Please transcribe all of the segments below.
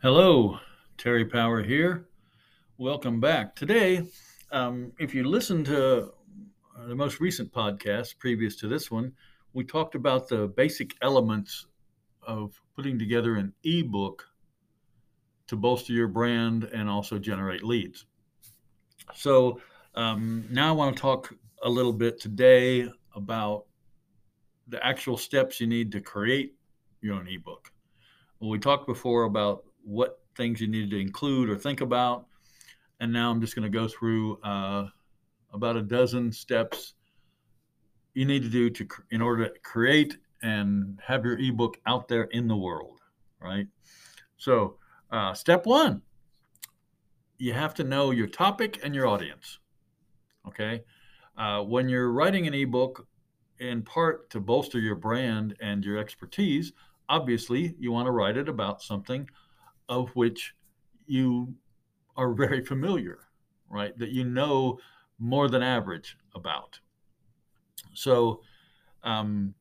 Hello, Terry Power here. Welcome back. Today, um, if you listen to the most recent podcast previous to this one, we talked about the basic elements of putting together an ebook to bolster your brand and also generate leads. So um, now I want to talk a little bit today about the actual steps you need to create your own ebook. Well, we talked before about what things you needed to include or think about. And now I'm just going to go through uh, about a dozen steps you need to do to in order to create and have your ebook out there in the world, right? So, uh, step one, you have to know your topic and your audience. Okay, uh, when you're writing an ebook, in part to bolster your brand and your expertise, obviously you want to write it about something of which you are very familiar, right? That you know more than average about. So, um,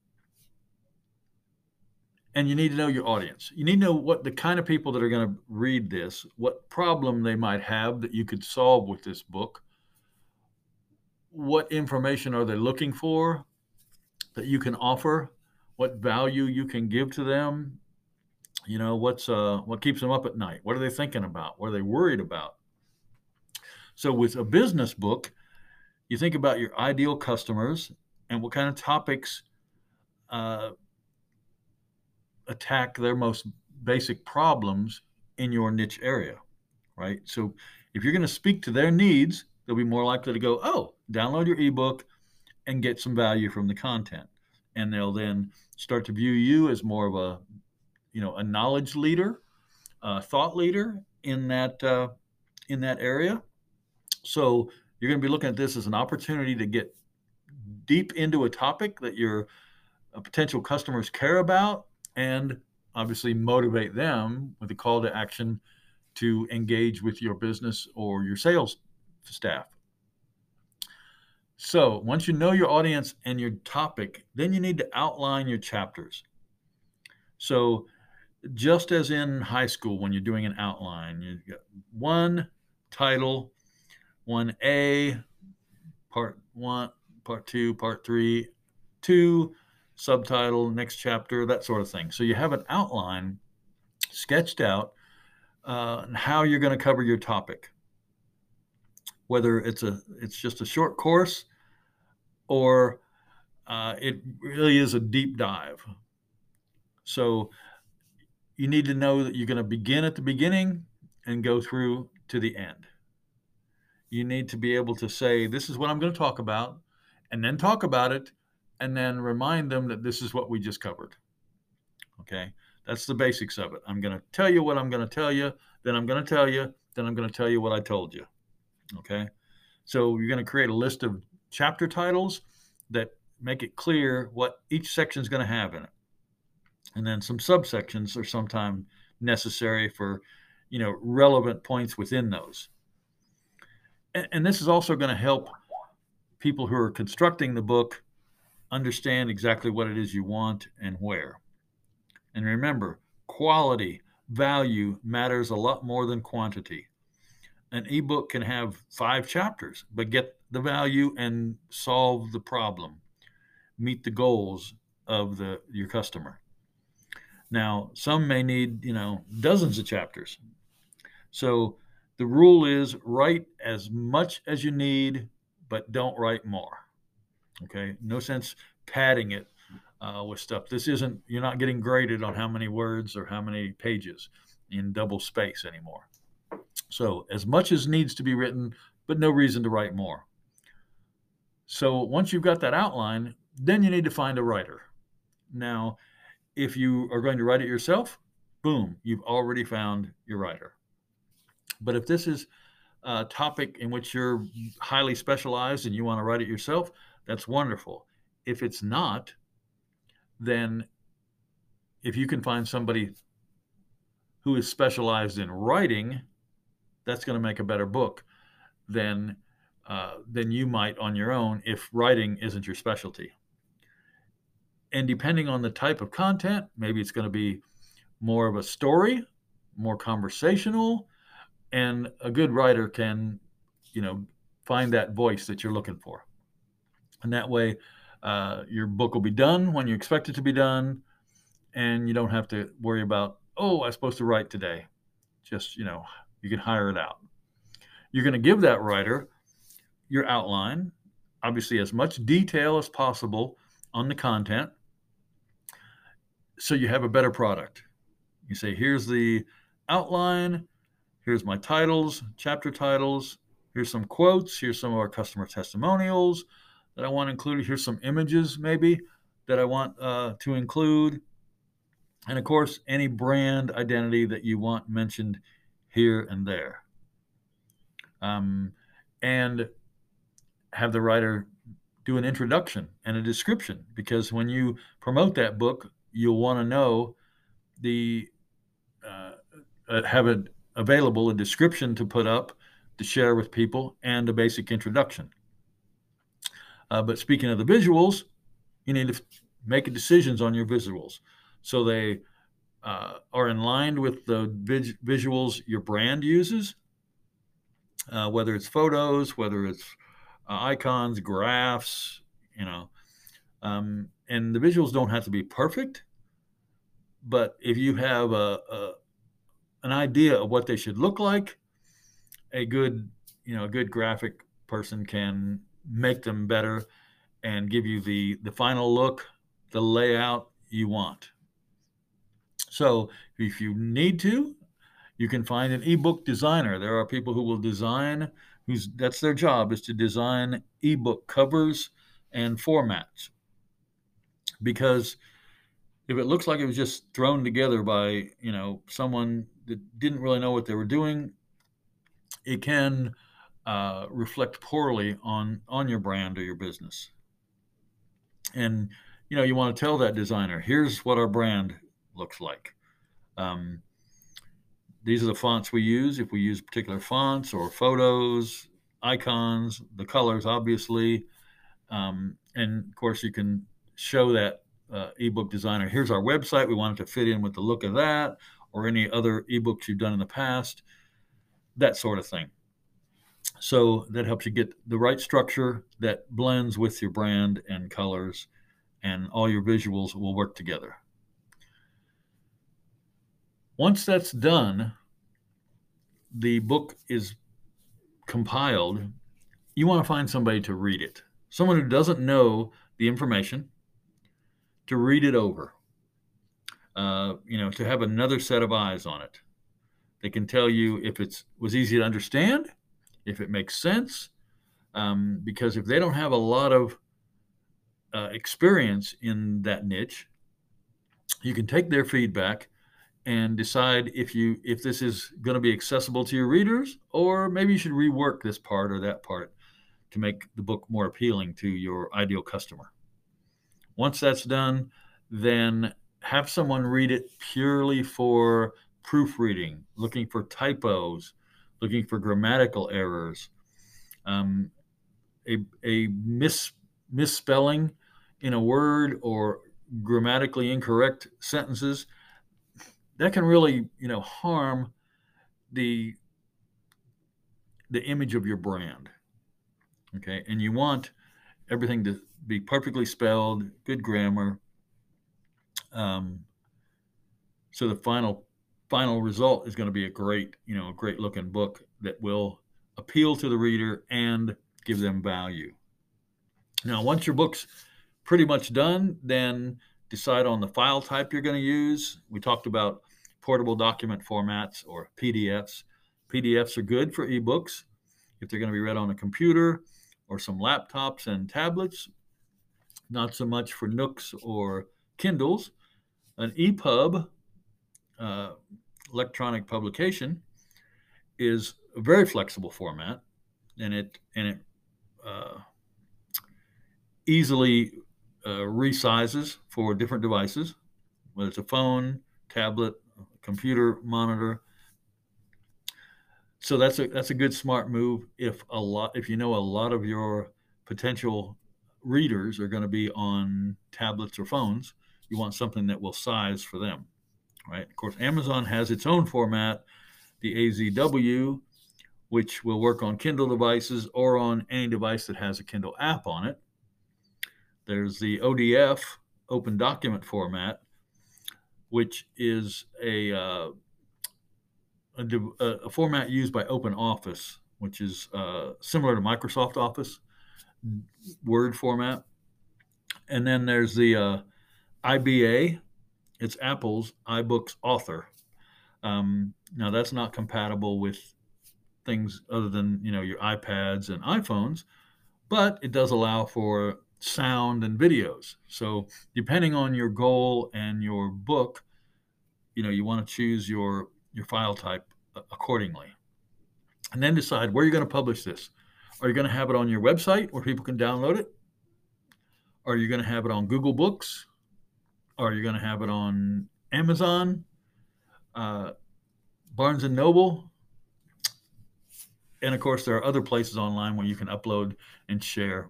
and you need to know your audience. You need to know what the kind of people that are going to read this, what problem they might have that you could solve with this book, what information are they looking for that you can offer, what value you can give to them, you know, what's uh, what keeps them up at night? What are they thinking about? What are they worried about? So with a business book, you think about your ideal customers and what kind of topics uh, attack their most basic problems in your niche area, right? So if you're going to speak to their needs, they'll be more likely to go, oh, download your ebook and get some value from the content. And they'll then start to view you as more of a you know a knowledge leader, a thought leader in that uh, in that area. So you're going to be looking at this as an opportunity to get deep into a topic that your uh, potential customers care about, and obviously motivate them with a call to action to engage with your business or your sales staff. So, once you know your audience and your topic, then you need to outline your chapters. So, just as in high school when you're doing an outline, you've got one title, one A, part one, part two, part three, two, subtitle, next chapter, that sort of thing. So you have an outline sketched out uh, how you're going to cover your topic. Whether it's a it's just a short course or uh, it really is a deep dive. So you need to know that you're going to begin at the beginning and go through to the end. You need to be able to say, This is what I'm going to talk about, and then talk about it, and then remind them that this is what we just covered. Okay, that's the basics of it. I'm going to tell you what I'm going to tell you, then I'm going to tell you, then I'm going to tell you what I told you. Okay, so you're going to create a list of chapter titles that make it clear what each section is going to have in it and then some subsections are sometimes necessary for you know relevant points within those. And, and this is also going to help people who are constructing the book understand exactly what it is you want and where. And remember quality value matters a lot more than quantity. An ebook can have five chapters but get the value and solve the problem. Meet the goals of the your customer now, some may need, you know, dozens of chapters. So the rule is write as much as you need, but don't write more. Okay. No sense padding it uh, with stuff. This isn't, you're not getting graded on how many words or how many pages in double space anymore. So as much as needs to be written, but no reason to write more. So once you've got that outline, then you need to find a writer. Now, if you are going to write it yourself, boom, you've already found your writer. But if this is a topic in which you're highly specialized and you want to write it yourself, that's wonderful. If it's not, then if you can find somebody who is specialized in writing, that's going to make a better book than uh, than you might on your own if writing isn't your specialty and depending on the type of content, maybe it's going to be more of a story, more conversational, and a good writer can, you know, find that voice that you're looking for. And that way, uh, your book will be done when you expect it to be done, and you don't have to worry about, oh, I'm supposed to write today. Just, you know, you can hire it out. You're going to give that writer your outline, obviously, as much detail as possible on the content so you have a better product. You say, here's the outline, here's my titles, chapter titles, here's some quotes, here's some of our customer testimonials that I want included, here's some images maybe that I want uh, to include. And of course, any brand identity that you want mentioned here and there. Um, and have the writer do an introduction and a description because when you promote that book, you'll want to know the uh, uh, have it available a description to put up to share with people and a basic introduction. Uh, but speaking of the visuals, you need to make decisions on your visuals so they uh, are in line with the vis- visuals your brand uses, uh, whether it's photos, whether it's uh, icons, graphs, you know. Um, and the visuals don't have to be perfect, but if you have a, a an idea of what they should look like, a good you know a good graphic person can make them better and give you the the final look, the layout you want. So if you need to, you can find an ebook designer. There are people who will design who's that's their job is to design ebook covers and formats. Because if it looks like it was just thrown together by you know someone that didn't really know what they were doing, it can uh, reflect poorly on on your brand or your business. And you know you want to tell that designer, here's what our brand looks like. Um, these are the fonts we use. If we use particular fonts or photos, icons, the colors, obviously, um, and of course you can show that uh, ebook designer. Here's our website. We want it to fit in with the look of that or any other ebooks you've done in the past, that sort of thing. So that helps you get the right structure that blends with your brand and colors, and all your visuals will work together. Once that's done, the book is compiled. You want to find somebody to read it, someone who doesn't know the information to read it over. Uh, you know, to have another set of eyes on it. They can tell you if it was easy to understand, if it makes sense, um, because if they don't have a lot of uh, experience in that niche, you can take their feedback and decide if you if this is going to be accessible to your readers, or maybe you should rework this part or that part to make the book more appealing to your ideal customer. Once that's done, then have someone read it purely for proofreading, looking for typos, looking for grammatical errors, um, a, a mis, misspelling in a word or grammatically incorrect sentences that can really you know harm the the image of your brand. Okay? And you want everything to be perfectly spelled, good grammar. Um, so the final final result is going to be a great, you know, a great looking book that will appeal to the reader and give them value. Now, once your book's pretty much done, then decide on the file type you're going to use. We talked about portable document formats or PDFs. PDFs are good for ebooks if they're going to be read on a computer or some laptops and tablets, not so much for Nooks or Kindles. An EPUB, uh, electronic publication, is a very flexible format, and it and it uh, easily uh, resizes for different devices, whether it's a phone, tablet, computer, monitor, so that's a that's a good smart move if a lot if you know a lot of your potential readers are going to be on tablets or phones you want something that will size for them right? Of course, Amazon has its own format, the AZW, which will work on Kindle devices or on any device that has a Kindle app on it. There's the ODF, Open Document Format, which is a, uh, a, a, format used by Open Office, which is uh, similar to Microsoft Office Word format. And then there's the uh, IBA, it's Apple's iBooks Author. Um, now that's not compatible with things other than you know your iPads and iPhones, but it does allow for sound and videos. So depending on your goal and your book, you know you want to choose your your file type accordingly, and then decide where you're going to publish this. Are you going to have it on your website where people can download it? Are you going to have it on Google Books? Are you going to have it on Amazon, uh, Barnes and Noble? And of course, there are other places online where you can upload and share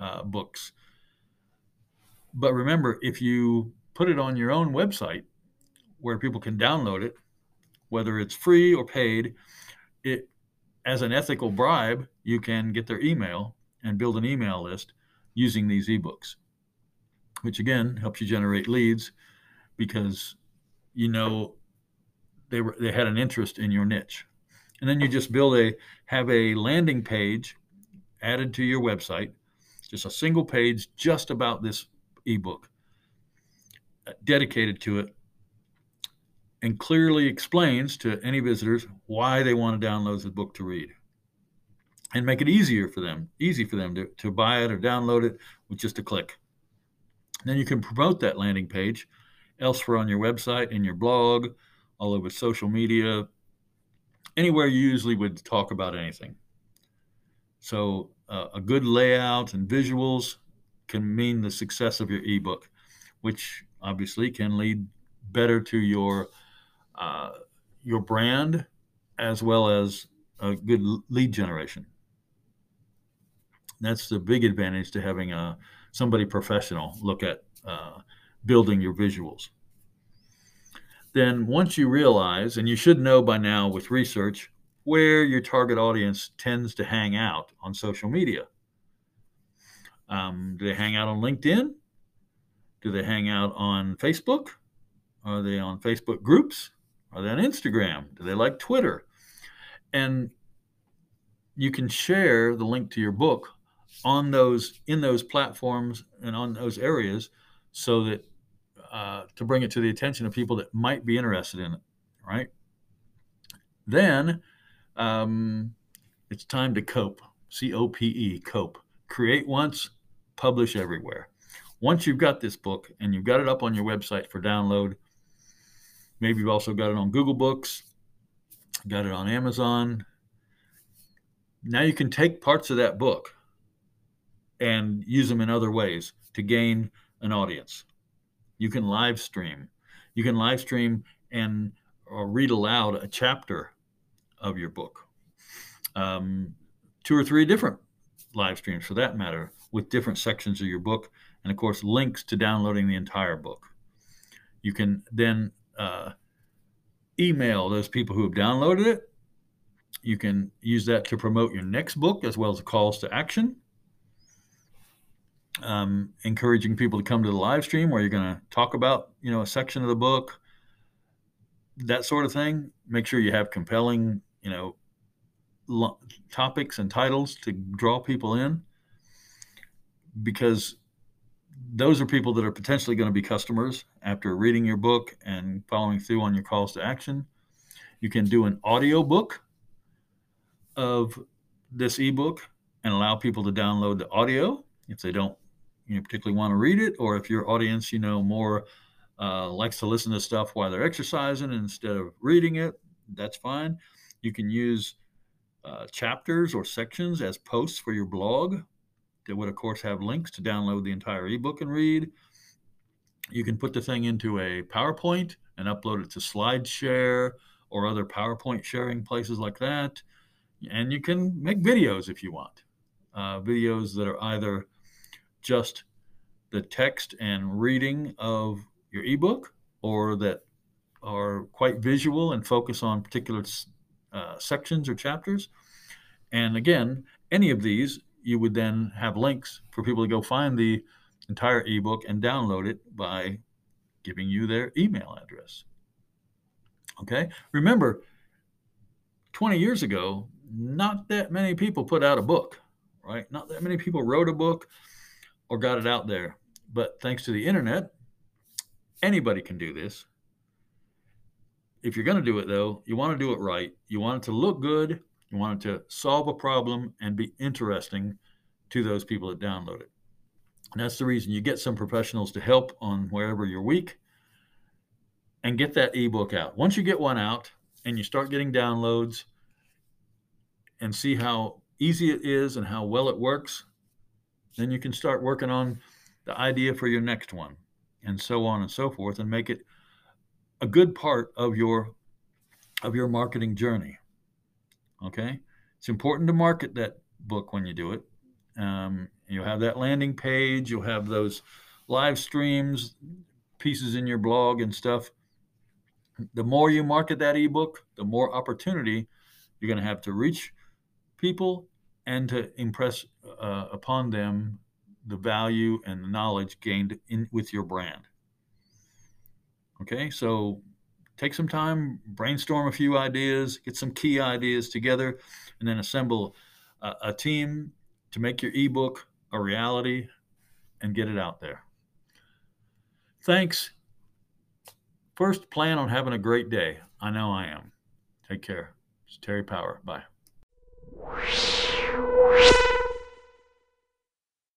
uh, books. But remember, if you put it on your own website where people can download it, whether it's free or paid, it as an ethical bribe, you can get their email and build an email list using these ebooks which again helps you generate leads because you know they were they had an interest in your niche. And then you just build a have a landing page added to your website, just a single page just about this ebook uh, dedicated to it and clearly explains to any visitors why they want to download the book to read and make it easier for them easy for them to, to buy it or download it with just a click then you can promote that landing page elsewhere on your website, in your blog, all over social media, anywhere you usually would talk about anything. So, uh, a good layout and visuals can mean the success of your ebook, which obviously can lead better to your uh, your brand as well as a good lead generation. That's the big advantage to having a somebody professional look at uh, building your visuals. Then, once you realize, and you should know by now with research, where your target audience tends to hang out on social media. Um, do they hang out on LinkedIn? Do they hang out on Facebook? Are they on Facebook groups? Are they on Instagram? Do they like Twitter? And you can share the link to your book on those in those platforms and on those areas so that uh, to bring it to the attention of people that might be interested in it right then um, it's time to cope c-o-p-e cope create once publish everywhere once you've got this book and you've got it up on your website for download maybe you've also got it on google books got it on amazon now you can take parts of that book and use them in other ways to gain an audience. You can live stream. You can live stream and or read aloud a chapter of your book. Um, two or three different live streams for that matter, with different sections of your book, and of course, links to downloading the entire book. You can then uh, email those people who have downloaded it. You can use that to promote your next book as well as calls to action. Um, encouraging people to come to the live stream where you're going to talk about you know a section of the book that sort of thing. Make sure you have compelling you know lo- topics and titles to draw people in. Because those are people that are potentially going to be customers after reading your book and following through on your calls to action you can do an audio book of this ebook and allow people to download the audio if they don't you know, particularly want to read it, or if your audience, you know, more uh, likes to listen to stuff while they're exercising instead of reading it, that's fine. You can use uh, chapters or sections as posts for your blog that would, of course, have links to download the entire ebook and read. You can put the thing into a PowerPoint and upload it to SlideShare or other PowerPoint sharing places like that. And you can make videos if you want, uh, videos that are either just the text and reading of your ebook or that are quite visual and focus on particular uh, sections or chapters. And again, any of these, you would then have links for people to go find the entire ebook and download it by giving you their email address. Okay? Remember, 20 years ago, not that many people put out a book, right? Not that many people wrote a book or got it out there. But thanks to the internet, anybody can do this. If you're going to do it, though, you want to do it right. You want it to look good. You wanted to solve a problem and be interesting to those people that download it. And that's the reason you get some professionals to help on wherever you're weak and get that ebook out. Once you get one out and you start getting downloads and see how easy it is and how well it works, then you can start working on the idea for your next one and so on and so forth and make it a good part of your of your marketing journey okay? It's important to market that book when you do it. Um, you'll have that landing page you'll have those live streams pieces in your blog and stuff. The more you market that ebook the more opportunity you're going to have to reach people and to impress uh, upon them the value and the knowledge gained in with your brand. Okay, so take some time, brainstorm a few ideas, get some key ideas together, and then assemble a, a team to make your ebook a reality and get it out there. Thanks. First, plan on having a great day. I know I am. Take care. It's Terry Power. Bye.